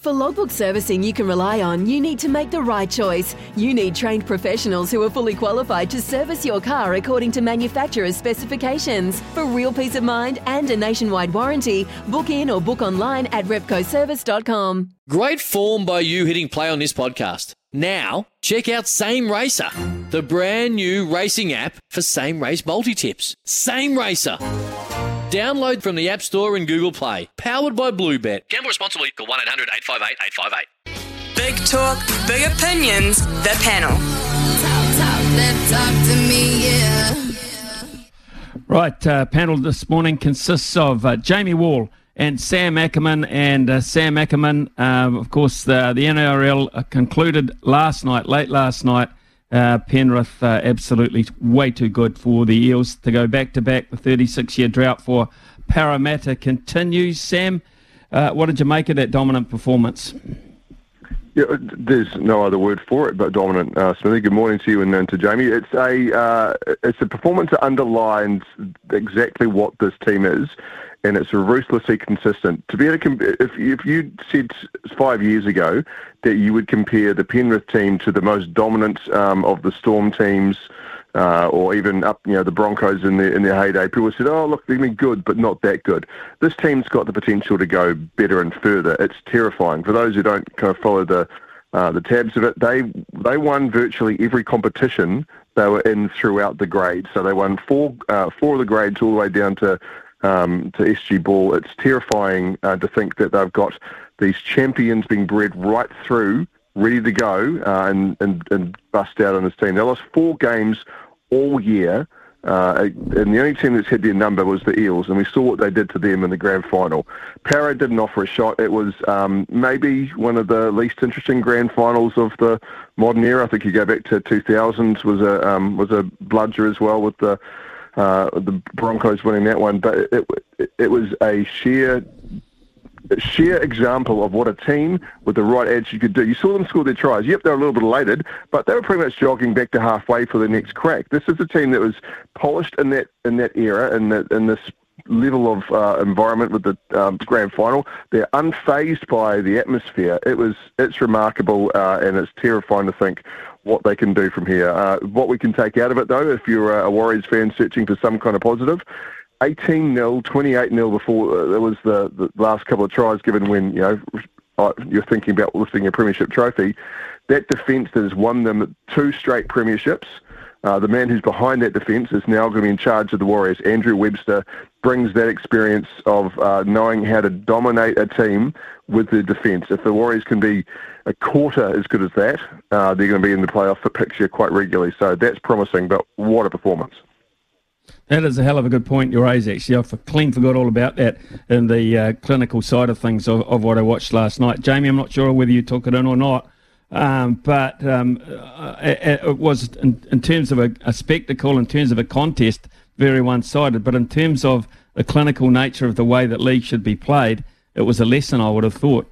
For logbook servicing you can rely on, you need to make the right choice. You need trained professionals who are fully qualified to service your car according to manufacturer's specifications. For real peace of mind and a nationwide warranty, book in or book online at repcoservice.com. Great form by you hitting play on this podcast. Now, check out Same Racer, the brand new racing app for same race multi tips. Same Racer. Download from the App Store and Google Play. Powered by Bluebet. Gamble responsibly. Call 1 800 858 858. Big talk, big opinions, the panel. Right, uh, panel this morning consists of uh, Jamie Wall and Sam Ackerman. And uh, Sam Ackerman, uh, of course, the, the NRL concluded last night, late last night. Uh, Penrith uh, absolutely way too good for the Eels to go back to back. The 36 year drought for Parramatta continues. Sam, what did you make of that dominant performance? Yeah, there's no other word for it but dominant. Uh, Smithy, good morning to you and, and to Jamie. It's a uh, it's a performance that underlines exactly what this team is, and it's ruthlessly consistent. To be able to, if if you said five years ago that you would compare the Penrith team to the most dominant um, of the Storm teams uh, or even up, you know, the Broncos in their in their heyday. People said, "Oh, look, they've been good, but not that good." This team's got the potential to go better and further. It's terrifying for those who don't kind of follow the uh, the tabs of it. They they won virtually every competition they were in throughout the grade. So they won four uh, four of the grades all the way down to um, to SG Ball. It's terrifying uh, to think that they've got these champions being bred right through ready to go uh, and, and, and bust out on his team. They lost four games all year, uh, and the only team that's hit their number was the Eels, and we saw what they did to them in the grand final. Para didn't offer a shot. It was um, maybe one of the least interesting grand finals of the modern era. I think you go back to 2000 was a um, was a bludger as well with the uh, the Broncos winning that one, but it, it, it was a sheer sheer example of what a team with the right attitude could do. You saw them score their tries. Yep, they were a little bit elated, but they were pretty much jogging back to halfway for the next crack. This is a team that was polished in that in that era in that in this level of uh, environment with the um, grand final. They're unfazed by the atmosphere. It was it's remarkable uh, and it's terrifying to think what they can do from here. Uh, what we can take out of it, though, if you're a Warriors fan searching for some kind of positive, 18 0, 28 0 before uh, there was the, the last couple of tries given when you know uh, you're thinking about lifting a premiership trophy. That defence that has won them two straight premierships. Uh, the man who's behind that defence is now going to be in charge of the Warriors. Andrew Webster brings that experience of uh, knowing how to dominate a team with the defence. If the Warriors can be a quarter as good as that, uh, they're going to be in the playoff for picture quite regularly. So that's promising, but what a performance. That is a hell of a good point you raise, actually. I clean forgot all about that in the uh, clinical side of things of, of, what I watched last night. Jamie, I'm not sure whether you took it in or not, um, but um, uh, it, it, was, in, in terms of a, a, spectacle, in terms of a contest, very one sided. But in terms of the clinical nature of the way that league should be played, it was a lesson, I would have thought.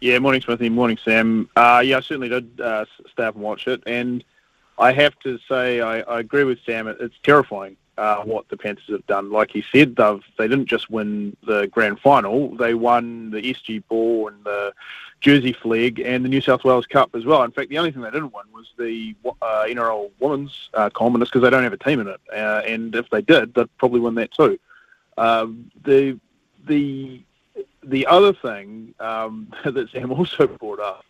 Yeah, morning, Smithy. Morning, Sam. Uh, yeah, I certainly did uh, stay up and watch it. And I have to say I, I agree with Sam. It's terrifying uh, what the Panthers have done. Like he said, they've they didn't just win the grand final; they won the SG Ball and the Jersey Flag and the New South Wales Cup as well. In fact, the only thing they didn't win was the uh, NRL Women's uh, because they don't have a team in it. Uh, and if they did, they'd probably win that too. Um, the the the other thing um, that Sam also brought up,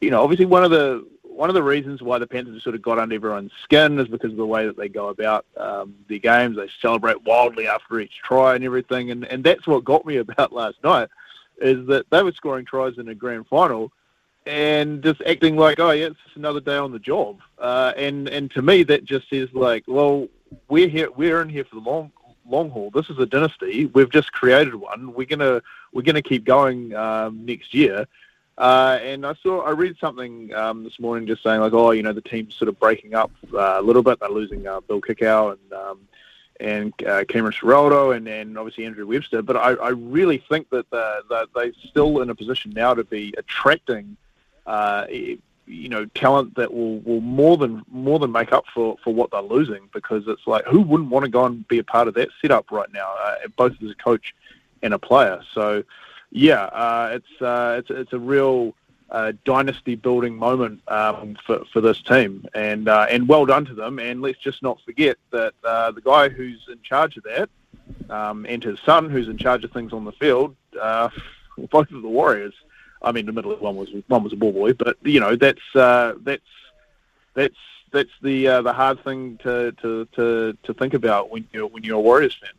you know, obviously one of the one of the reasons why the Panthers have sort of got under everyone's skin is because of the way that they go about um, their games. They celebrate wildly after each try and everything, and, and that's what got me about last night, is that they were scoring tries in a grand final and just acting like, oh yeah, it's just another day on the job. Uh, and and to me, that just says like, well, we're here, we're in here for the long long haul. This is a dynasty. We've just created one. We're gonna we're to keep going um, next year. Uh, and I saw, I read something um, this morning just saying like, oh, you know, the team's sort of breaking up uh, a little bit. They're losing uh, Bill Kikau and um, and uh, Cameron Ciraldo and, and obviously Andrew Webster. But I, I really think that, the, that they're still in a position now to be attracting, uh, you know, talent that will, will more than more than make up for, for what they're losing. Because it's like, who wouldn't want to go and be a part of that setup right now, uh, both as a coach and a player? So yeah, uh, it's uh, it's it's a real uh, dynasty building moment um, for for this team, and uh, and well done to them. And let's just not forget that uh, the guy who's in charge of that, um, and his son who's in charge of things on the field, uh, both of the Warriors. I mean, admittedly, one was one was a ball boy, but you know that's that's that's that's the the hard thing to, to, to, to think about when you're when you're a Warriors fan.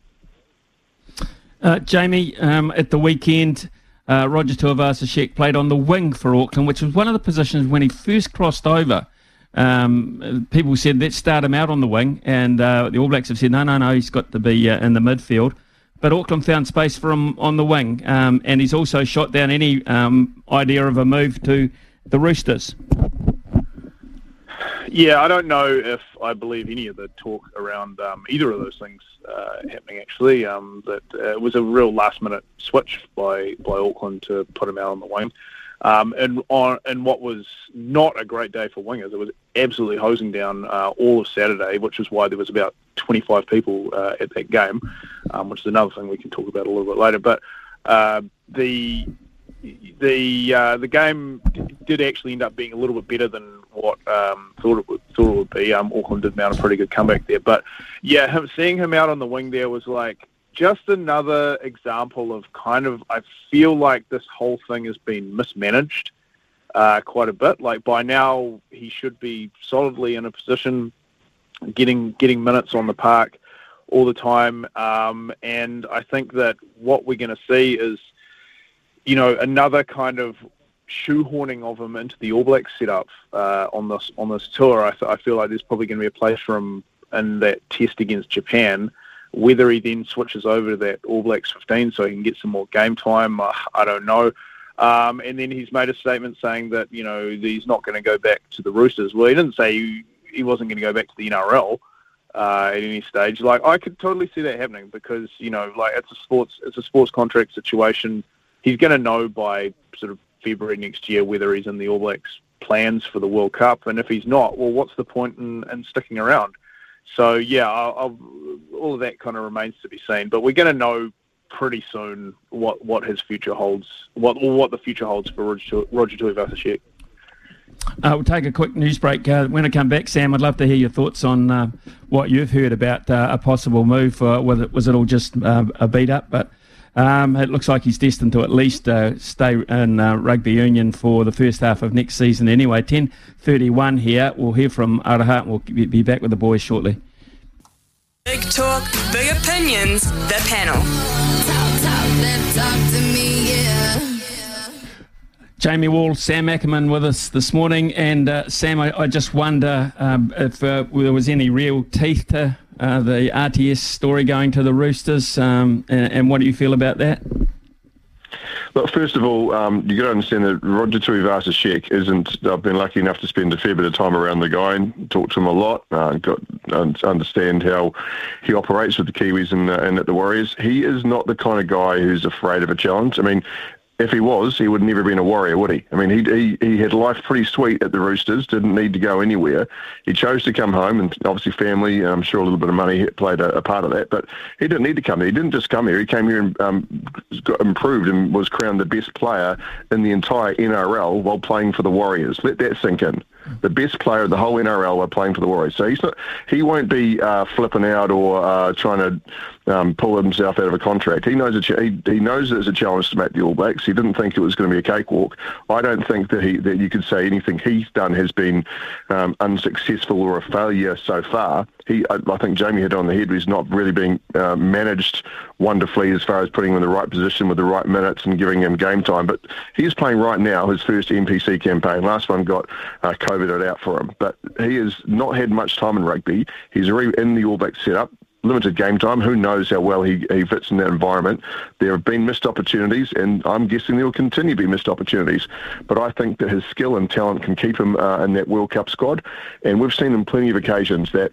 Uh, Jamie, um, at the weekend, uh, Roger Tuivasa-Sheck played on the wing for Auckland, which was one of the positions when he first crossed over. Um, people said let's start him out on the wing, and uh, the All Blacks have said no, no, no, he's got to be uh, in the midfield. But Auckland found space for him on the wing, um, and he's also shot down any um, idea of a move to the Roosters. Yeah, I don't know if I believe any of the talk around um, either of those things uh, happening. Actually, um, that uh, it was a real last-minute switch by by Auckland to put him out on the wing. Um, and on and what was not a great day for wingers, it was absolutely hosing down uh, all of Saturday, which is why there was about 25 people uh, at that game, um, which is another thing we can talk about a little bit later. But uh, the the uh, the game did actually end up being a little bit better than what um, thought it would thought it would be. Um, Auckland did mount a pretty good comeback there, but yeah, him, seeing him out on the wing there was like just another example of kind of I feel like this whole thing has been mismanaged uh, quite a bit. Like by now he should be solidly in a position getting getting minutes on the park all the time, um, and I think that what we're going to see is you know, another kind of shoehorning of him into the All Blacks setup uh, on this on this tour. I, th- I feel like there's probably going to be a place for him in that test against Japan. Whether he then switches over to that All Blacks 15 so he can get some more game time, uh, I don't know. Um, and then he's made a statement saying that you know he's not going to go back to the Roosters. Well, he didn't say he, he wasn't going to go back to the NRL uh, at any stage. Like I could totally see that happening because you know like it's a sports it's a sports contract situation he's going to know by sort of February next year whether he's in the All Blacks plans for the World Cup, and if he's not, well, what's the point in, in sticking around? So yeah, I'll, I'll, all of that kind of remains to be seen. But we're going to know pretty soon what, what his future holds, what what the future holds for Roger, Roger Tuivasa-Sheck. Uh, we'll take a quick news break. Uh, when I come back, Sam, I'd love to hear your thoughts on uh, what you've heard about uh, a possible move. Uh, whether was it all just uh, a beat up? But um, it looks like he's destined to at least uh, stay in uh, rugby union for the first half of next season anyway. 10.31 here. We'll hear from Araha and we'll be back with the boys shortly. Big talk, big opinions, the panel. Talk, talk, talk to me, yeah. Jamie Wall, Sam Ackerman with us this morning. And uh, Sam, I, I, just wonder um, if uh, there was any real teeth to uh, the RTS story going to the Roosters, um, and, and, what do you feel about that? Well, first of all, um, you got to understand that Roger Tuivasa-Sheck isn't. I've been lucky enough to spend a fair bit of time around the guy and talk to him a lot. Uh, got understand how he operates with the Kiwis and, uh, and at the Warriors. He is not the kind of guy who's afraid of a challenge. I mean, if he was, he would never have been a warrior, would he? I mean, he, he he had life pretty sweet at the Roosters, didn't need to go anywhere. He chose to come home, and obviously family, and I'm sure a little bit of money played a, a part of that. But he didn't need to come here. He didn't just come here. He came here and um, got improved and was crowned the best player in the entire NRL while playing for the Warriors. Let that sink in the best player of the whole NRL are playing for the Warriors. So he's not, he won't be uh, flipping out or uh, trying to um, pull himself out of a contract. He knows ch- he, he knows it's a challenge to make the All Blacks. He didn't think it was going to be a cakewalk. I don't think that he that you could say anything he's done has been um, unsuccessful or a failure so far he, I, I, think Jamie hit on the head. He's not really being uh, managed wonderfully as far as putting him in the right position with the right minutes and giving him game time. But he's playing right now his first NPC campaign. Last one got uh, COVID out for him, but he has not had much time in rugby. He's already in the All Black setup limited game time. Who knows how well he, he fits in that environment? There have been missed opportunities, and I'm guessing there will continue to be missed opportunities. But I think that his skill and talent can keep him uh, in that World Cup squad, and we've seen on plenty of occasions that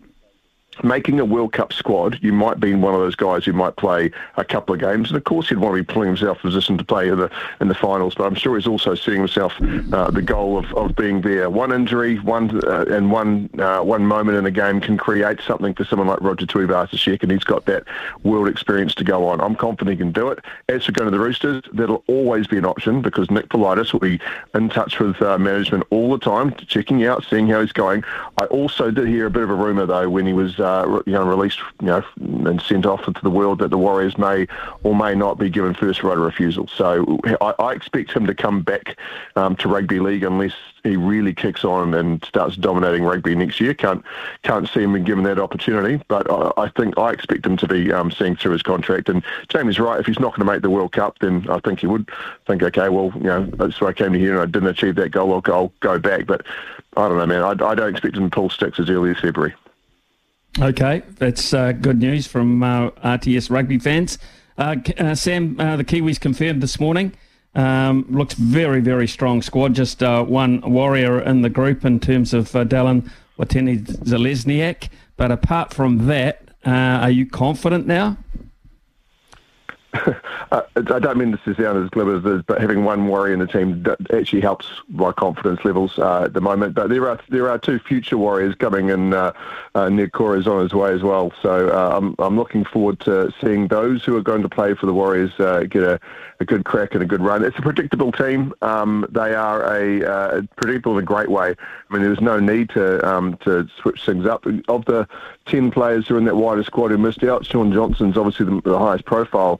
making a World Cup squad, you might be one of those guys who might play a couple of games, and of course he'd want to be pulling himself in position to play in the in the finals. But I'm sure he's also setting himself uh, the goal of, of being there. One injury, one uh, and one uh, one moment in a game can create something for someone like Roger Tuivasa-Sheck, and he's got that world experience to go on. I'm confident he can do it. As for going to the Roosters, that'll always be an option because Nick Politis will be in touch with uh, management all the time, checking out, seeing how he's going. I also did hear a bit of a rumour though when he was uh, you know, released, you know, and sent off into the world that the Warriors may or may not be given first right of refusal. So I, I expect him to come back um, to rugby league unless he really kicks on and starts dominating rugby next year. Can't can't see him being given that opportunity, but I, I think I expect him to be um, seeing through his contract. And Jamie's right. If he's not going to make the World Cup, then I think he would think, okay, well, you know, that's why I came to here and I didn't achieve that goal. I'll, I'll go back. But I don't know, man. I, I don't expect him to pull sticks as early as February. Okay, that's uh, good news from uh, RTS rugby fans. Uh, uh Sam, uh, the Kiwis confirmed this morning. Um, looks very, very strong squad. Just uh, one warrior in the group in terms of Dallin Watene-Zelezniak. But apart from that, are you confident now? uh, I don't mean this to sound as glib as this, but having one warrior in the team actually helps my confidence levels uh, at the moment. But there are there are two future warriors coming, and uh, uh, Niukore is on his way as well. So uh, I'm I'm looking forward to seeing those who are going to play for the Warriors uh, get a, a good crack and a good run. It's a predictable team. Um, they are a uh, predictable in a great way. I mean, there was no need to um, to switch things up. Of the ten players who are in that wider squad who missed out, Shaun Johnson's obviously the, the highest profile.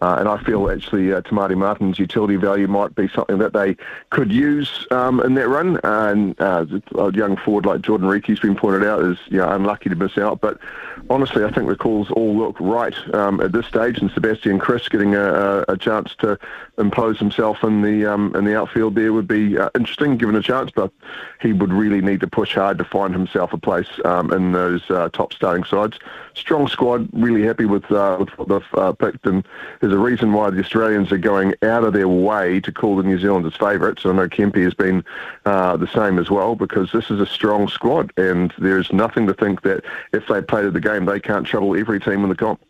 Uh, and I feel actually uh, Maire Martin's utility value might be something that they could use um, in that run. And uh, a young forward like Jordan Riki's been pointed out is you know, unlucky to miss out. But honestly, I think the calls all look right um, at this stage. And Sebastian Kris getting a, a, chance to impose himself in the um, in the outfield there would be uh, interesting, given a chance. But he would really need to push hard to find himself a place um, in those uh, top starting sides. Strong squad. Really happy with uh, with what they've picked and there's a reason why the Australians are going out of their way to call the New Zealanders favourites. I know Kempy has been uh, the same as well because this is a strong squad and there's nothing to think that if they played the game, they can't trouble every team in the comp.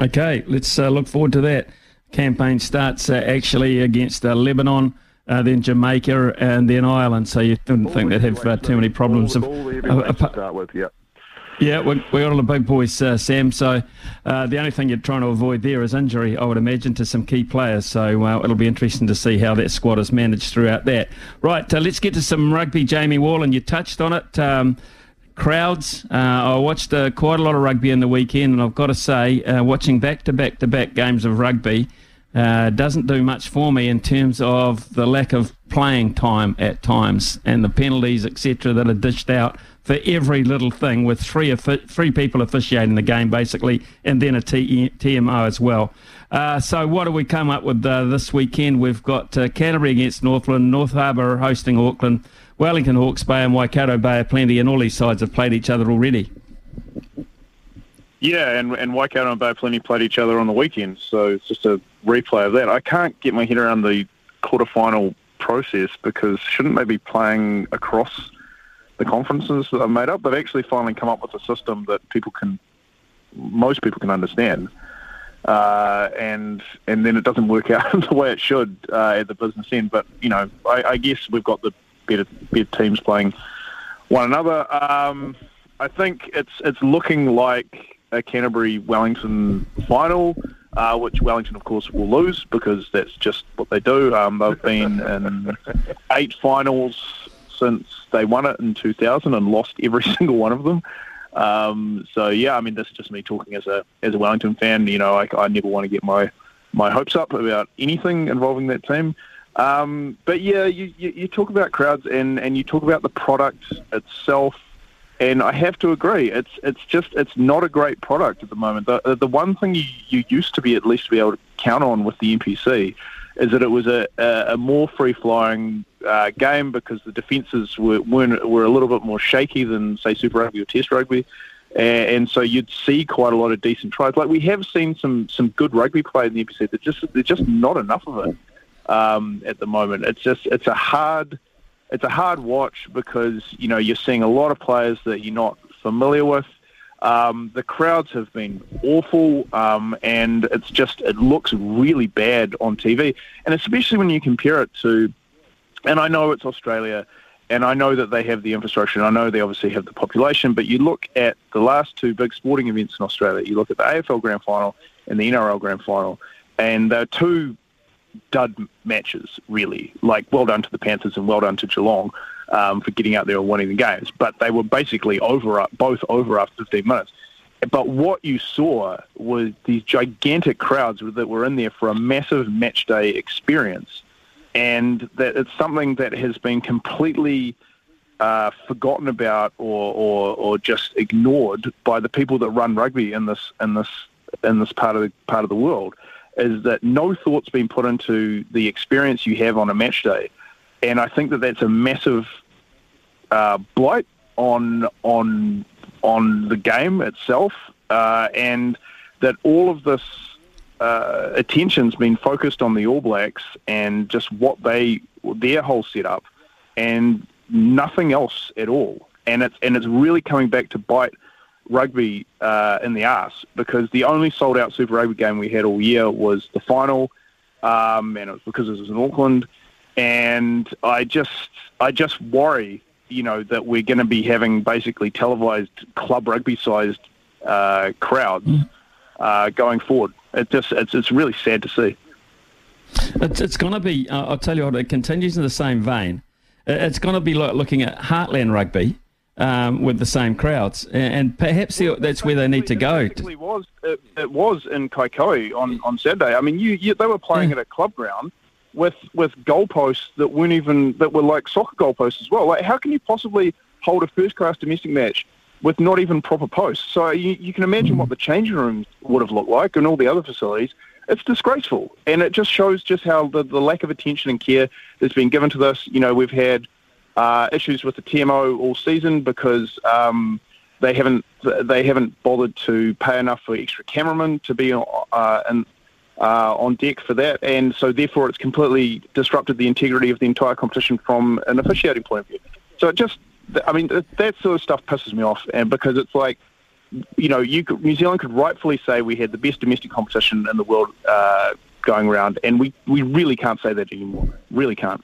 Okay, let's uh, look forward to that. Campaign starts uh, actually against uh, Lebanon. Uh, then Jamaica and then Ireland. So you didn't all think they'd have uh, too many problems all, of. All uh, start with, yeah. Yeah, we're, we're all the big boys, uh, Sam. So uh, the only thing you're trying to avoid there is injury, I would imagine, to some key players. So uh, it'll be interesting to see how that squad is managed throughout that. Right, uh, let's get to some rugby. Jamie Wall, and you touched on it. Um, crowds. Uh, I watched uh, quite a lot of rugby in the weekend, and I've got to say, watching back to back to back games of rugby doesn't do much for me in terms of the lack of playing time at times and the penalties, etc., that are dished out for every little thing, with three three people officiating the game basically, and then a T- TMO as well. Uh, so what do we come up with uh, this weekend? We've got uh, Canterbury against Northland, North Harbour hosting Auckland, Wellington Hawke's Bay and Waikato Bay of Plenty, and all these sides have played each other already. Yeah, and and Waikato and Bay Plenty played each other on the weekend, so it's just a replay of that. I can't get my head around the quarterfinal process because shouldn't they be playing across the conferences that I've made up, they've actually finally come up with a system that people can, most people can understand. Uh, and and then it doesn't work out the way it should uh, at the business end. But you know, I, I, guess we've got the better better teams playing one another. Um, I think it's it's looking like a Canterbury Wellington final, uh, which Wellington of course will lose because that's just what they do. Um, they've been in eight finals since they won it in 2000 and lost every single one of them. Um, so yeah, I mean, this is just me talking as a as a Wellington fan. You know, I, I never want to get my my hopes up about anything involving that team. Um, but yeah, you, you, you talk about crowds and, and you talk about the product itself, and I have to agree, it's it's just it's not a great product at the moment. The the one thing you, you used to be at least be able to count on with the NPC is that it was a, a, a more free flowing uh, game because the defences were, were were a little bit more shaky than say Super Rugby or Test Rugby. and, and so you'd see quite a lot of decent tries. Like we have seen some some good rugby play in the NPC. There's just there's just not enough of it um, at the moment. It's just it's a hard it's a hard watch because you know you're seeing a lot of players that you're not familiar with. Um, the crowds have been awful, um, and it's just it looks really bad on TV, and especially when you compare it to. And I know it's Australia, and I know that they have the infrastructure, and I know they obviously have the population. But you look at the last two big sporting events in Australia. You look at the AFL Grand Final and the NRL Grand Final, and they're two dud matches, really. Like, well done to the Panthers and well done to Geelong um, for getting out there and winning the games. But they were basically over, both over after 15 minutes. But what you saw was these gigantic crowds that were in there for a massive match day experience. And that it's something that has been completely uh, forgotten about or, or, or just ignored by the people that run rugby in this in this in this part of the part of the world is that no thought's been put into the experience you have on a match day, and I think that that's a massive uh, blight on on on the game itself, uh, and that all of this uh, attention's been focused on the All Blacks and just what they their whole setup, and nothing else at all. And it's and it's really coming back to bite rugby uh, in the ass because the only sold out Super Rugby game we had all year was the final, um, and it was because it was in Auckland. And I just, I just worry, you know, that we're going to be having basically televised club rugby sized uh, crowds mm. uh, going forward. It just, it's, it's really sad to see. It's, it's going to be. Uh, I'll tell you what. It continues in the same vein. It's going to be like looking at Heartland rugby um, with the same crowds, and perhaps that's where they need to go. It was it, it was in Kaikoui on, on Saturday. I mean, you, you they were playing yeah. at a club ground with with goalposts that weren't even that were like soccer goalposts as well. Like, how can you possibly hold a first class domestic match with not even proper posts? So you, you can imagine what the changing rooms would have looked like and all the other facilities. It's disgraceful, and it just shows just how the, the lack of attention and care that's been given to this. You know, we've had uh, issues with the TMO all season because um, they haven't they haven't bothered to pay enough for extra cameramen to be uh, in, uh, on deck for that, and so therefore it's completely disrupted the integrity of the entire competition from an officiating point of view. So it just, I mean, that sort of stuff pisses me off, and because it's like, you know, you could, New Zealand could rightfully say we had the best domestic competition in the world uh, going around, and we we really can't say that anymore. Really can't.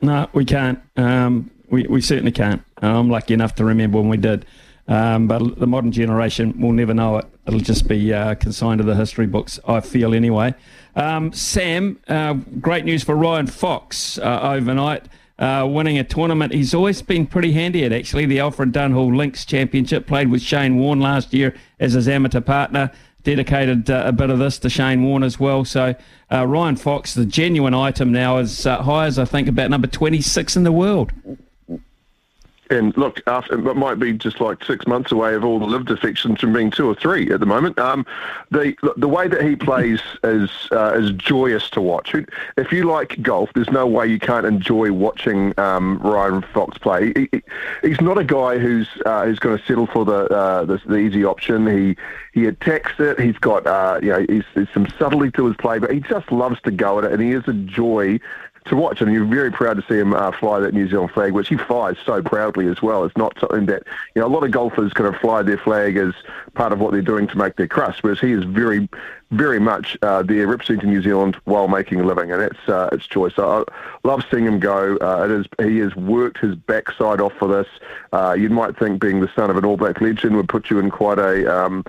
No, we can't. Um, we, we certainly can't. I'm lucky enough to remember when we did. Um, but the modern generation will never know it. It'll just be uh, consigned to the history books, I feel anyway. Um, Sam, uh, great news for Ryan Fox uh, overnight, uh, winning a tournament. He's always been pretty handy at actually the Alfred Dunhill Links Championship. Played with Shane Warne last year as his amateur partner dedicated uh, a bit of this to Shane Warne as well. So uh, Ryan Fox, the genuine item now, is uh, high as I think about number 26 in the world. And look, after, it might be just like six months away of all the LIV defections from being two or three at the moment. Um, the the way that he plays is uh, is joyous to watch. If you like golf, there's no way you can't enjoy watching um, Ryan Fox play. He, he, he's not a guy who's uh, who's going to settle for the, uh, the, the easy option. He he attacks it. He's got uh, you know he's, there's some subtlety to his play, but he just loves to go at it, and he is a joy to watch, and you're very proud to see him uh, fly that New Zealand flag, which he flies so proudly as well. It's not something that you know a lot of golfers kind of fly their flag as part of what they're doing to make their crust, whereas he is very, very much uh, there representing New Zealand while making a living, and it's uh, it's choice. I love seeing him go. Uh, it is he has worked his backside off for this. Uh, you might think being the son of an All Black legend would put you in quite a um,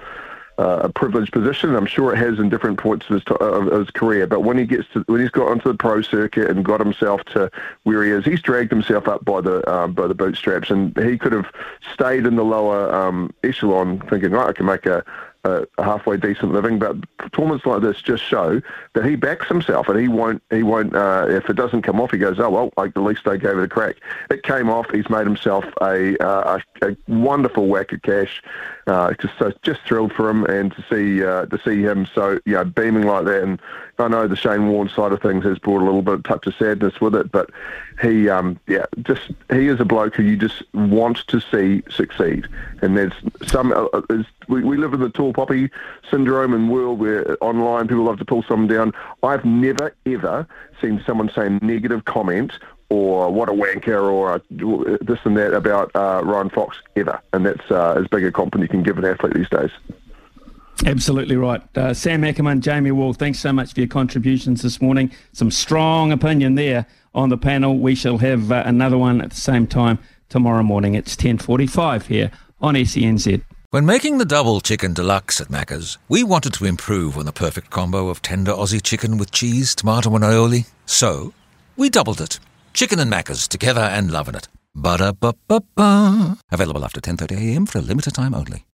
uh, a privileged position. I'm sure it has in different points of his, of his career. But when he gets to when he's got onto the pro circuit and got himself to where he is, he's dragged himself up by the um, by the bootstraps, and he could have stayed in the lower um, echelon, thinking, right, I can make a a, halfway decent living. But tournaments like this just show that he backs himself, and he won't. He won't. Uh, if it doesn't come off, he goes, "Oh well, like, at least I gave it a crack." It came off. He's made himself a uh, a, a, wonderful whack of cash. Uh, just so just thrilled for him, and to see uh, to see him so you know beaming like that, and I know the Shane Warne side of things has brought a little bit of touch of sadness with it, but he, um, yeah, just he is a bloke who you just want to see succeed. And there's some, uh, uh we, we live in the tall poppy syndrome and world where online people love to pull someone down. I've never ever seen someone say negative comment or what a wanker or a, this and that about uh, Ryan Fox ever. And that's uh, as big a compliment you can give an athlete these days. Absolutely right. Uh, Sam Ackerman, Jamie Wall, thanks so much for your contributions this morning. Some strong opinion there on the panel. We shall have uh, another one at the same time tomorrow morning. It's 10.45 here on SENZ. When making the double chicken deluxe at Macca's, we wanted to improve on the perfect combo of tender Aussie chicken with cheese, tomato and aioli. So, we doubled it. Chicken and Macca's together and loving it. Ba-da-ba-ba-ba. Available after 10.30am for a limited time only.